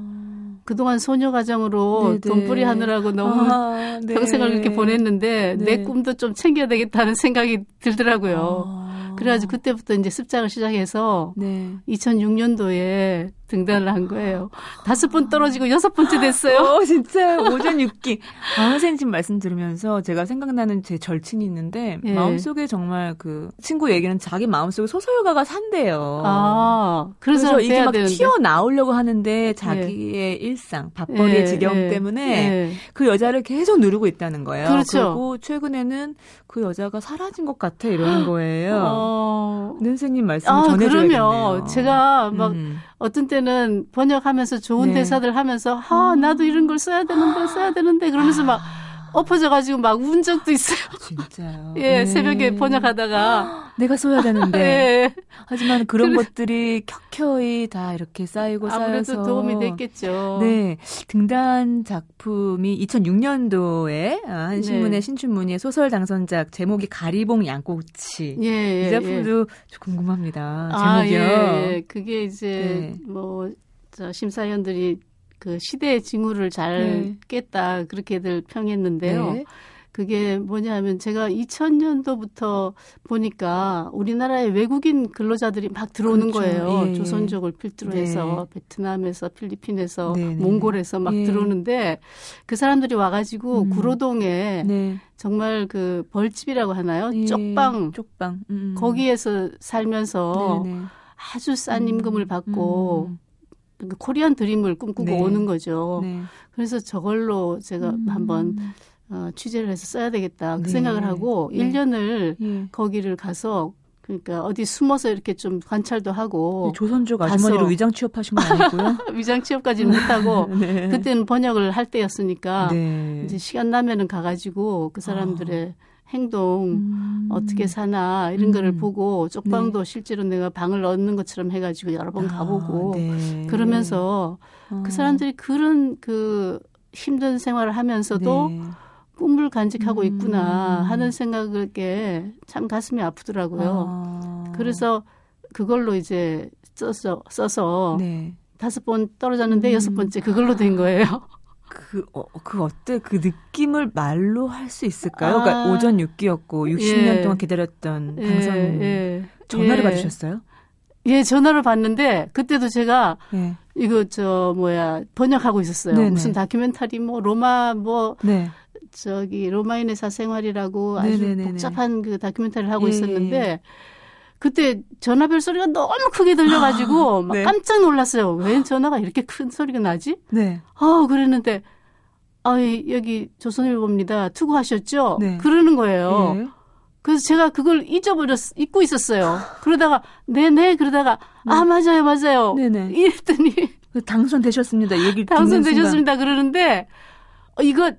그동안 소녀 가정으로 아. 네네. 돈벌이 하느라고 너무 아, 네. 평생을 이렇게 보냈는데 네. 내 꿈도 좀 챙겨야 되겠다는 생각이 들더라고요. 아. 그래가지고 그때부터 이제 습작을 시작해서 네. 2006년도에 등단을 한 거예요. 다섯 번 떨어지고 여섯 번째 됐어요. 어, 진짜 오전 6기. 아, 선생님 지금 말씀 들으면서 제가 생각나는 제 절친이 있는데 예. 마음속에 정말 그 친구 얘기는 자기 마음속에 소설가가 산대요. 아, 그래서, 그래서 이게 막 되는데. 튀어나오려고 하는데 자기의 일상, 밥벌이의 예, 지경 예, 때문에 예. 그 여자를 계속 누르고 있다는 거예요. 그렇죠. 리고 최근에는 그 여자가 사라진 것 같아 이러는 거예요. 어, 네, 선생님 말씀 아, 전해줘야겠네요. 그러면 제가 막 음. 어떤 때는 번역하면서 좋은 네. 대사들 하면서 아, 나도 이런 걸 써야 되는데 써야 되는데 그러면서 막 엎어져 가지고 막 운 적도 있어요. 진짜요. 예, 네. 새벽에 번역하다가 내가 써야 되는데 예. 하지만 그런 그래. 것들이 켜켜이 다 이렇게 쌓이고 아무래도 쌓여서 도움이 됐겠죠. 네, 등단 작품이 2006년도에 한 네. 신문의 신춘문예 소설 당선작 제목이 가리봉 양꼬치. 예, 예, 이 작품도 좀 궁금합니다. 아, 제목이요. 예, 예. 그게 이제 네. 뭐저 심사위원들이 그 시대의 징후를 잘 네. 깼다 그렇게들 평했는데요. 네. 그게 뭐냐면 제가 2000년도부터 보니까 우리나라에 외국인 근로자들이 막 들어오는 그렇죠. 거예요. 예, 예. 조선족을 필두로 네. 해서 베트남에서 필리핀에서 네, 네. 몽골에서 막 예. 들어오는데 그 사람들이 와가지고 음. 구로동에 네. 정말 그 벌집이라고 하나요? 예. 쪽방 쪽방. 음. 거기에서 살면서 네네. 아주 싼 임금을 받고 음. 그 코리안 드림을 꿈꾸고 네. 오는 거죠. 네. 그래서 저걸로 제가 음. 한번 어, 취재를 해서 써야 되겠다 그 네. 생각을 하고 네. 일 1년을 예. 거기를 가서 그러니까 어디 숨어서 이렇게 좀 관찰도 하고 조선족 가서- 아주머니로 위장 취업하신 건 아니고요. 위장 취업까지는 못하고 네. 그때는 번역을 할 때였으니까 네. 이제 시간 나면은 가가지고 그 사람들의 행동 음. 어떻게 사나 이런 거를 음. 보고 쪽방도 실제로 내가 방을 얻는 것처럼 해가지고 여러 번 가보고 아, 네. 그러면서 어. 그 사람들이 그런 그 힘든 생활을 하면서도 네. 꿈을 간직하고 음. 있구나 하는 생각에 참 가슴이 아프더라고요. 아. 그래서 그걸로 이제 써서 써서 네. 다섯 번 떨어졌는데 음. 여섯 번째 그걸로 된 거예요. 그, 어, 그 어때? 그 느낌을 말로 할 수 있을까요? 아. 그러니까 오전 6기였고 60년 예. 동안 기다렸던 예, 예. 전화를 예. 받으셨어요? 예, 전화를 받는데 그때도 제가 네. 이거 저 뭐야 번역하고 있었어요. 네네. 무슨 다큐멘터리 뭐 로마 뭐 네. 저기 로마인의 사생활이라고 아주 네네네네. 복잡한 그 다큐멘터리를 하고 예, 있었는데 그때 전화벨 소리가 너무 크게 들려가지고 막 네. 깜짝 놀랐어요. 왜 전화가 이렇게 큰 소리가 나지? 네. 아 그랬는데 아 여기 조선일보입니다. 투고하셨죠? 네. 그러는 거예요. 예. 그래서 제가 그걸 잊어버렸 잊고 있었어요. 그러다가 네네 그러다가 아 맞아요 맞아요. 네네. 이랬더니 그 당선되셨습니다. 순간. 당선되셨습니다. 그러는데 어, 이거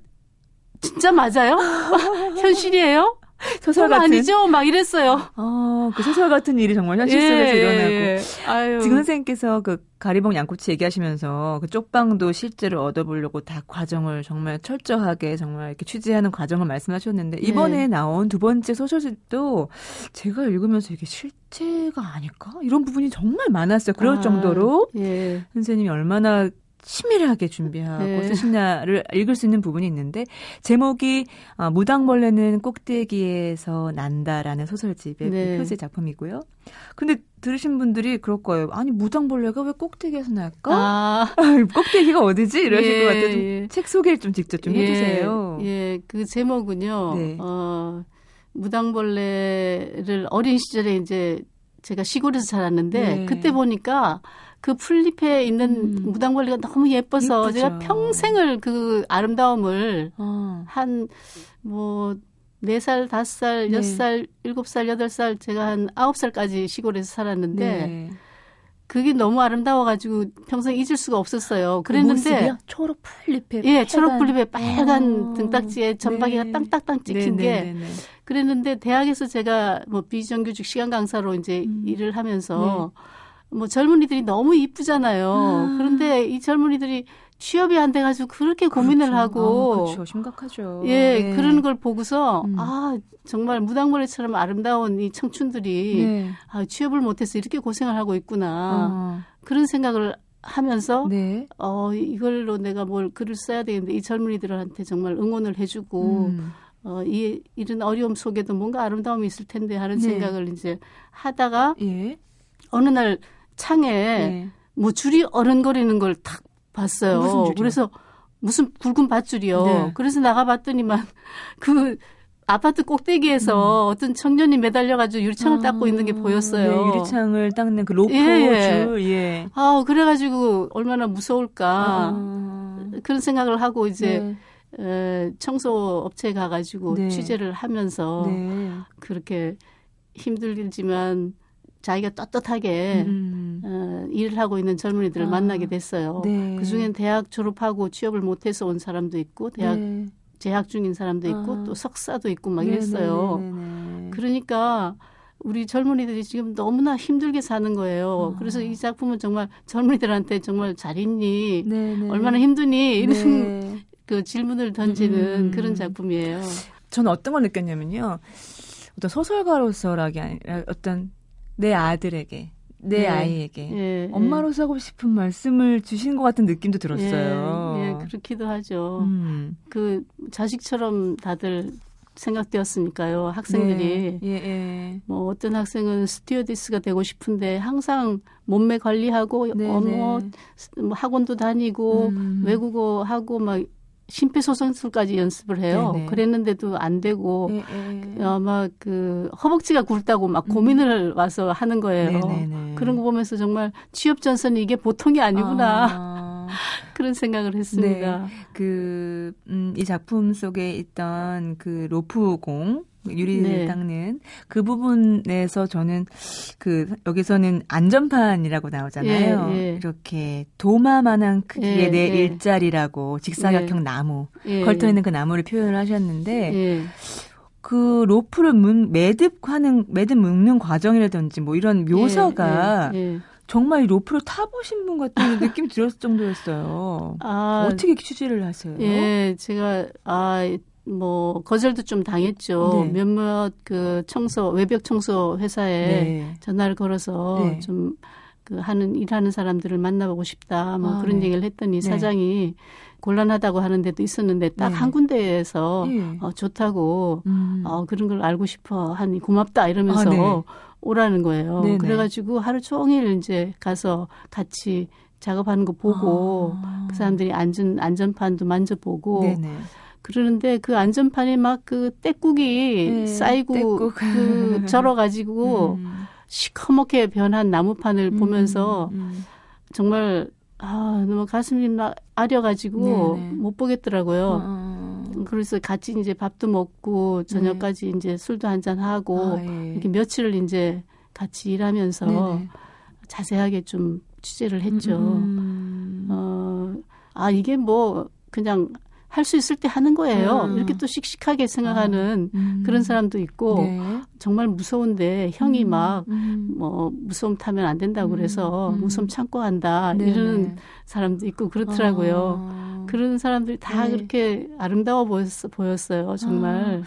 진짜 맞아요? 현실이에요? 소설 같은 아니죠? 막 이랬어요. 어, 그 소설 같은 일이 정말 현실 속에서 일어나고 예. 아유. 지금 선생님께서 그 가리봉 양꼬치 얘기하시면서 그 쪽방도 실제로 얻어보려고 다 과정을 정말 철저하게 정말 이렇게 취재하는 과정을 말씀하셨는데 이번에 네. 나온 두 번째 소설집도 제가 읽으면서 이게 실제가 아닐까 이런 부분이 정말 많았어요. 그럴 아, 정도로 예. 선생님이 얼마나 치밀하게 준비하고 네. 쓰시나를 읽을 수 있는 부분이 있는데 제목이 아, 무당벌레는 꼭대기에서 난다라는 소설집의 네. 표제 작품이고요. 근데 들으신 분들이 그럴 거예요. 아니 무당벌레가 왜 꼭대기에서 날까? 아, 꼭대기가 어디지? 이러실 예, 것 같아요. 좀 예. 책 소개를 좀 직접 좀 해주세요. 예, 예, 그 제목은요. 네. 어, 무당벌레를 어린 시절에 이제 제가 시골에서 자랐는데 네. 그때 보니까 그 풀잎에 있는 음. 무당벌레가 너무 예뻐서 예쁘죠. 제가 평생을 그 아름다움을 어. 한뭐네 살, 다섯 살, 네. 여섯 살, 일곱 살, 여덟 살 제가 한 아홉 살까지 시골에서 살았는데 네. 그게 너무 아름다워가지고 평생 잊을 수가 없었어요. 그랬는데 모습이요? 초록 풀잎에 예, 초록 풀잎에 빨간 어. 등딱지에 전박이가 네. 땅땅땅 찍힌 네, 게 네, 네, 네. 그랬는데 대학에서 제가 뭐 비정규직 시간 강사로 이제 음. 일을 하면서 뭐 젊은이들이 너무 이쁘잖아요. 아. 그런데 이 젊은이들이 취업이 안 돼가지고 그렇게 고민을 그렇죠. 하고 아, 그렇죠. 심각하죠. 예, 네. 그런 걸 보고서 음. 아 정말 무당벌레처럼 아름다운 이 청춘들이 네. 아, 취업을 못해서 이렇게 고생을 하고 있구나 어. 그런 생각을 하면서 네. 어 이걸로 내가 뭘 글을 써야 되는데 이 젊은이들한테 정말 응원을 해주고 음. 어, 이 이런 어려움 속에도 뭔가 아름다움이 있을 텐데 하는 네. 생각을 이제 하다가 예. 어느 날 창에 네. 뭐 줄이 어른거리는 걸 탁 봤어요. 무슨 줄이요? 그래서 무슨 굵은 밧줄이요. 네. 그래서 나가봤더니만 그 아파트 꼭대기에서 어떤 청년이 매달려가지고 유리창을 닦고 있는 게 보였어요. 네, 유리창을 닦는 그 로프 예, 예. 줄, 예. 아, 그래가지고 얼마나 무서울까 아, 그런 생각을 하고 이제 네. 에, 청소 업체에 가가지고 네. 취재를 하면서 네. 그렇게 힘들지만 자기가 떳떳하게 음. 어, 일을 하고 있는 젊은이들을 아, 만나게 됐어요. 네. 그 중엔 대학 졸업하고 취업을 못해서 온 사람도 있고 대학 네. 재학 중인 사람도 있고 아. 또 석사도 있고 막 네, 이랬어요. 네, 네, 네, 네. 그러니까 우리 젊은이들이 지금 너무나 힘들게 사는 거예요. 아. 그래서 이 작품은 정말 젊은이들한테 정말 잘 있니? 네, 네. 얼마나 힘드니? 이런 네. 그 질문을 던지는 음. 그런 작품이에요. 저는 어떤 걸 느꼈냐면요. 어떤 소설가로서라기 아니라 어떤 내 아들에게, 내 네. 아이에게 예, 엄마로서 하고 싶은 말씀을 주신 것 같은 느낌도 들었어요. 예, 예, 그렇기도 하죠. 음. 그 자식처럼 다들 생각되었으니까요. 학생들이 네. 예, 예. 뭐 어떤 학생은 스튜어디스가 되고 싶은데 항상 몸매 관리하고 네, 어머 네. 뭐 학원도 다니고 음. 외국어 하고 막 심폐소생술까지 연습을 해요. 네네. 그랬는데도 안 되고 예, 예. 아마 그 허벅지가 굵다고 막 고민을 와서 하는 거예요. 음. 네네네. 그런 거 보면서 정말 취업 전선이 이게 보통이 아니구나 아, 그런 생각을 했습니다. 그, 음, 이 작품 속에 있던 그 로프공, 유리를 네. 닦는 그 부분에서 저는 그, 여기서는 안전판이라고 나오잖아요. 예, 예. 이렇게 도마만한 크기의 예, 내 예. 일자리라고 직사각형 나무, 예. 걸터 있는 그 나무를 표현을 하셨는데, 예. 그 로프를 문, 매듭하는, 매듭 묶는 과정이라든지 뭐 이런 묘사가 예, 예, 예. 정말 이 로프를 타보신 분 같은 느낌이 들었을 정도였어요. 아, 어떻게 취재를 하세요? 예, 제가 아, 뭐 거절도 좀 당했죠. 네. 몇몇 그 청소 외벽 청소 회사에 네. 전화를 걸어서 네. 좀그 하는 일하는 사람들을 만나보고 싶다. 뭐 아, 그런 네. 얘기를 했더니 네. 사장이 곤란하다고 하는 데도 있었는데 딱 네. 한 군데에서 예. 어, 좋다고 음. 어, 그런 걸 알고 싶어 하니 고맙다 이러면서 아, 네. 오라는 거예요. 그래가지고 하루 종일 이제 가서 같이 작업하는 거 보고 아. 그 사람들이 안전 안전판도 만져보고. 그러는데 그 안전판에 막 그 떼국이 네, 쌓이고 떼국. 그 절어가지고 음. 시커멓게 변한 나무판을 보면서 음. 정말 아 너무 가슴이 막 아려가지고 네네. 못 보겠더라고요. 어. 그래서 같이 이제 밥도 먹고 저녁까지 이제 술도 한잔 하고 네. 아, 예. 이렇게 며칠을 이제 같이 일하면서 네네. 자세하게 좀 취재를 했죠. 음. 어, 아, 이게 뭐, 그냥 할 수 있을 때 하는 거예요. 음. 이렇게 또 씩씩하게 생각하는 음. 그런 사람도 있고, 네. 정말 무서운데 형이 음. 막, 음. 뭐, 무서움 타면 안 된다고 음. 그래서 음. 무서움 참고 한다. 네네. 이러는 사람도 있고 그렇더라고요. 아. 그런 사람들이 다 네. 그렇게 아름다워 보였어, 보였어요. 정말.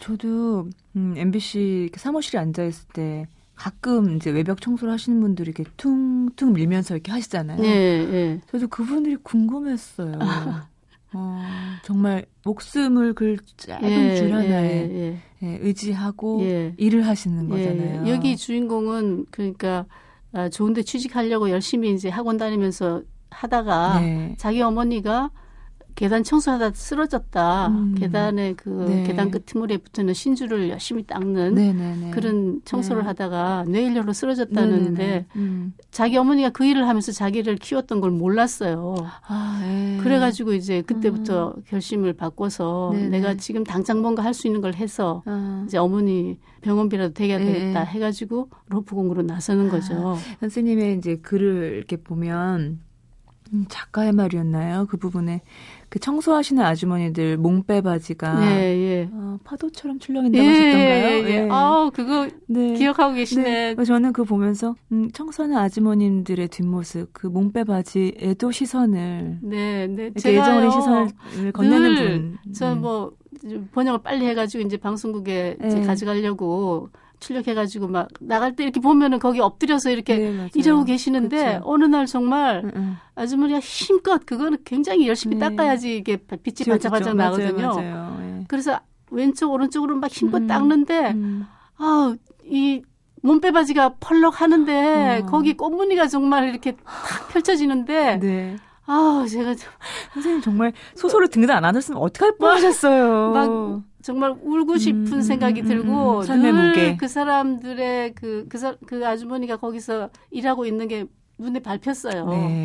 저도 음, MBC 사무실에 앉아 있을 때 가끔 이제 외벽 청소를 하시는 분들이 이렇게 퉁퉁 밀면서 이렇게 하시잖아요. 예, 예. 저도 그분들이 궁금했어요. 어, 정말 목숨을 그 짧은 예, 줄 하나에 예, 예, 의지하고 예. 일을 하시는 예, 거잖아요. 여기 주인공은 그러니까 아, 좋은데 취직하려고 열심히 이제 학원 다니면서 하다가 네. 자기 어머니가 계단 청소하다 쓰러졌다. 음. 계단에 그 네. 계단 끄트머리에 붙어있는 신주를 열심히 닦는 네네네. 그런 청소를 네. 하다가 뇌일료로 쓰러졌다는데 네네네. 음. 자기 어머니가 그 일을 하면서 자기를 키웠던 걸 몰랐어요. 아, 예. 그래가지고 이제 그때부터 결심을 바꿔서 네네. 내가 지금 당장 뭔가 할 수 있는 걸 해서 아, 이제 어머니 병원비라도 대게 네. 되겠다 해가지고 로프 공부로 나서는 거죠. 선생님의 이제 글을 이렇게 보면 음, 작가의 말이었나요? 그 부분에 그 청소하시는 아주머니들 몽빼 바지가 예, 예. 어, 파도처럼 출렁인다고 하셨던가요? 예. 아우, 그거 네. 기억하고 계시네. 네. 저는 그거 보면서 음, 청소하는 아주머님들의 뒷모습, 그 몽빼 바지에도 시선을 네, 네. 애정어린 시선을 건네는 분. 저 음. 뭐 번역을 빨리 해가지고 이제 방송국에 이제 네. 가져가려고 출력해가지고 막 나갈 때 이렇게 보면은 거기 엎드려서 이렇게 네, 맞아요. 이러고 계시는데 그렇죠. 어느 날 정말 응, 응. 아주머니가 힘껏 그거는 굉장히 열심히 네. 닦아야지 이게 빛이. 반짝반짝 맞아요, 나거든요. 맞아요. 예. 그래서 왼쪽 오른쪽으로 막 힘껏 음, 닦는데 음. 아, 이 몸빼바지가 펄럭 하는데 어. 거기 꽃무늬가 정말 이렇게 탁 펼쳐지는데 네. 아 제가 좀 선생님 정말 소설을 등단 안 하셨으면 어떡할 뻔하셨어요. 막 정말 울고 싶은 음, 생각이 음, 들고 음, 삶의 무게. 늘그 사람들의 그, 그, 사- 그 아주머니가 거기서 일하고 있는 게 눈에 밟혔어요. 네.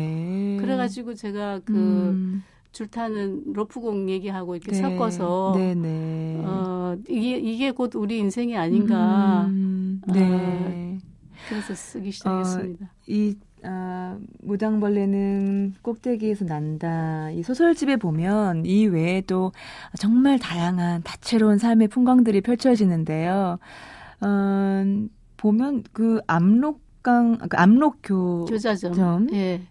그래가지고 제가 그 음, 줄타는 로프공 얘기하고 이렇게 네. 섞어서 네 네. 어, 이게, 이게 곧 우리 인생이 아닌가. 음, 네. 그래서 쓰기 시작했습니다. 이 아, 무당벌레는 꼭대기에서 난다. 이 소설집에 보면 이 외에도 정말 다양한 다채로운 삶의 풍광들이 펼쳐지는데요. 어, 보면 그 압록강, 그 압록교 교자점. 점? 예.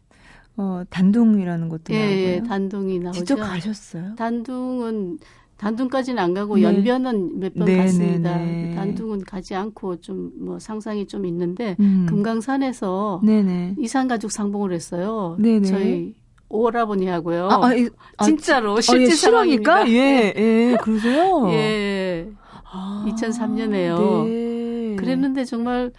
어, 단둥이라는 것도 예, 나오고요. 예, 단둥이 나오죠. 직접 가셨어요? 단둥은 단둥까지는 안 가고 네. 연변은 몇번 네, 갔습니다. 네, 네. 단둥은 가지 않고 좀 뭐 상상이 좀 있는데 음. 금강산에서 네네. 이산 가족 상봉을 했어요. 네네. 저희 오라버니하고요. 아, 아, 이- 아, 진짜로 아, 실제 예, 실화니까? 예, 예, 그러세요? 예. 아, 2003 년에요. 네. 그랬는데 정말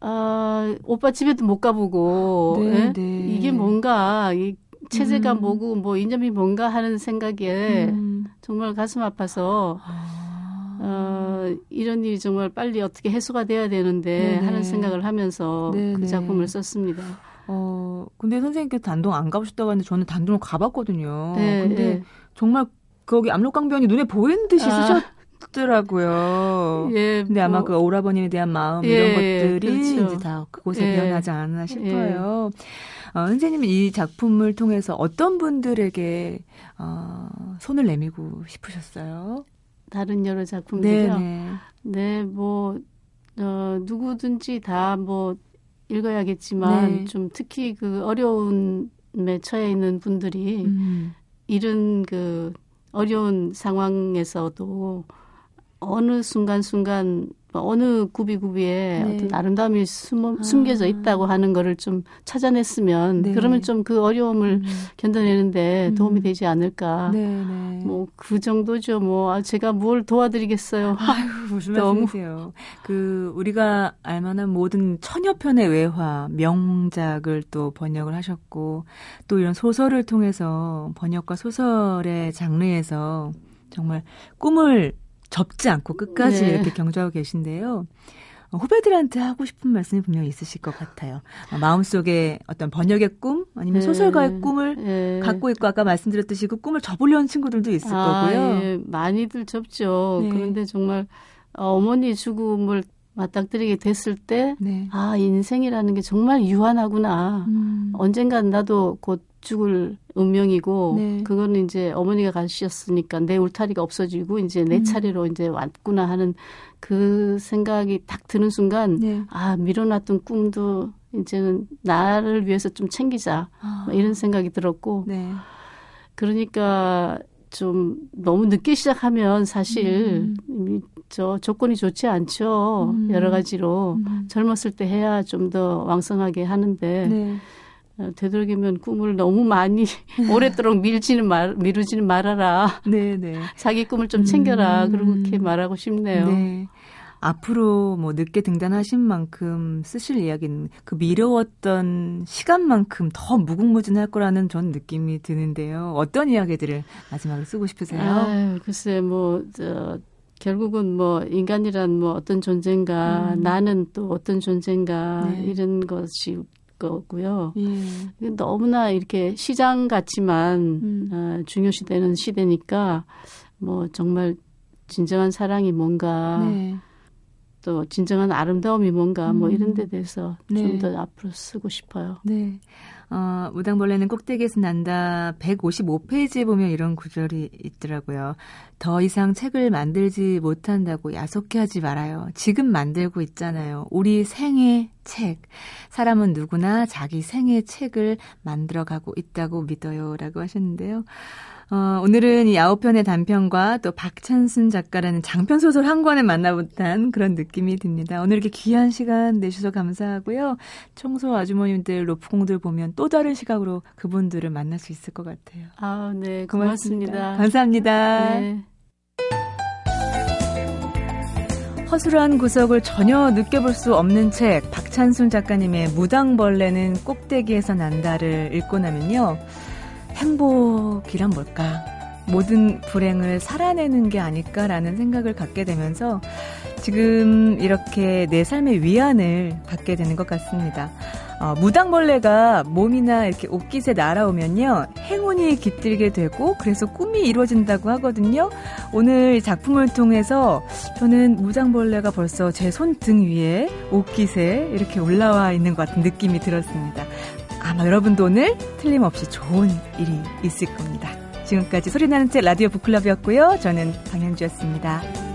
아, 오빠 집에도 못 가보고 네, 예? 네. 이게 뭔가 이 체제가 음. 뭐고 뭐 이념이 뭔가 하는 생각에 음. 정말 가슴 아파서 아. 어, 이런 일이 정말 빨리 어떻게 해소가 돼야 되는데 네네. 하는 생각을 하면서 네네. 그 작품을 썼습니다. 어, 근데 선생님께서 단동 안 가보셨다고 하는데 저는 단동을 가봤거든요. 네, 근데 네. 정말 거기 압록강변이 눈에 보이는 듯이 아. 쓰셨 더라고요. 예, 근데 아마 뭐, 그 오라버님에 대한 마음 예, 이런 것들이 그렇죠. 이제 다 그곳에 예. 배어나지 않았나 싶어요. 어, 선생님은 이 작품을 통해서 어떤 분들에게 어, 손을 내밀고 싶으셨어요? 다른 여러 작품들이요. 네네. 네, 뭐 어, 누구든지 다 뭐 읽어야겠지만 네. 좀 특히 그 어려움에 처해 있는 분들이 음. 이런 그 어려운 상황에서도 어느 순간순간 어느 구비구비에 네. 어떤 아름다움이 숨어, 아. 숨겨져 있다고 하는 거를 좀 찾아냈으면 네. 그러면 좀 그 어려움을 음. 견뎌내는데 음. 도움이 되지 않을까. 네네. 뭐그 정도죠. 뭐 아, 제가 뭘 도와드리겠어요. 아유, 무슨 너무- 말씀이세요? 그 우리가 알만한 모든 천여 편의 외화, 명작을 또 번역을 하셨고 또 이런 소설을 통해서 번역과 소설의 장르에서 정말 꿈을 접지 않고 끝까지 네. 이렇게 경주하고 계신데요. 어, 후배들한테 하고 싶은 말씀이 분명히 있으실 것 같아요. 어, 마음속에 어떤 번역의 꿈 아니면 네. 소설가의 꿈을 예. 갖고 있고 아까 말씀드렸듯이 그 꿈을 접으려는 친구들도 있을 아, 거고요. 예, 많이들 접죠. 네. 그런데 정말 어, 어머니 죽음을 맞닥뜨리게 됐을 때, 네. 아, 인생이라는 게 정말 유한하구나. 음. 언젠간 나도 곧 죽을 운명이고, 네. 그거는 이제 어머니가 가셨으니까 내 울타리가 없어지고, 이제 내 음. 차례로 이제 왔구나 하는 그 생각이 딱 드는 순간, 네. 아, 밀어놨던 꿈도 이제는 나를 위해서 좀 챙기자. 아. 뭐 이런 생각이 들었고, 네. 그러니까 좀 너무 늦게 시작하면 사실 음. 저 조건이 좋지 않죠. 음. 여러 가지로 음. 젊었을 때 해야 좀 더 왕성하게 하는데 네. 어, 되도록이면 꿈을 너무 많이 오랫도록 밀지는 말 미루지는 말아라. 네, 네. 자기 꿈을 좀 챙겨라. 음. 그렇게 말하고 싶네요. 네. 앞으로 뭐 늦게 등단하신 만큼 쓰실 이야기는 그 미뤄왔던 시간만큼 더 무궁무진할 거라는 전 느낌이 드는데요. 어떤 이야기들을 마지막으로 쓰고 싶으세요? 아유, 글쎄 뭐 저, 결국은 뭐 인간이란 뭐 어떤 존재인가, 음. 나는 또 어떤 존재인가 네. 이런 것이 거고요. 예. 너무나 이렇게 시장 같지만 음. 어, 중요시되는 시대니까 뭐 정말 진정한 사랑이 뭔가 네. 또 진정한 아름다움이 뭔가 뭐 음. 이런 데 대해서 네. 좀더 앞으로 쓰고 싶어요. 네. 어, 무당벌레는 꼭대기에서 난다 155페이지에 보면 이런 구절이 있더라고요. 더 이상 책을 만들지 못한다고 야속해하지 말아요. 지금 만들고 있잖아요. 우리 생애 책. 사람은 누구나 자기 생애 책을 만들어가고 있다고 믿어요. 라고 하셨는데요. 어, 오늘은 이 아홉 편의 단편과 또 박찬순 작가라는 장편 소설 한 권을 만나본 그런 느낌이 듭니다. 오늘 이렇게 귀한 시간 내주셔서 감사하고요. 청소 아주머님들, 로프공들 보면 또 다른 시각으로 그분들을 만날 수 있을 것 같아요. 아, 네, 고맙습니다. 고맙습니다. 감사합니다. 네. 허술한 구석을 전혀 느껴볼 수 없는 책 박찬순 작가님의 무당벌레는 꼭대기에서 난다를 읽고 나면요. 행복이란 뭘까? 모든 불행을 살아내는 게 아닐까라는 생각을 갖게 되면서 지금 이렇게 내 삶의 위안을 받게 되는 것 같습니다. 어, 무당벌레가 몸이나 이렇게 옷깃에 날아오면요. 행운이 깃들게 되고 그래서 꿈이 이루어진다고 하거든요. 오늘 작품을 통해서 저는 무당벌레가 벌써 제 손등 위에 옷깃에 이렇게 올라와 있는 것 같은 느낌이 들었습니다. 아마 여러분도 오늘 틀림없이 좋은 일이 있을 겁니다. 지금까지 소리나는 책 라디오 북클럽이었고요. 저는 강현주였습니다.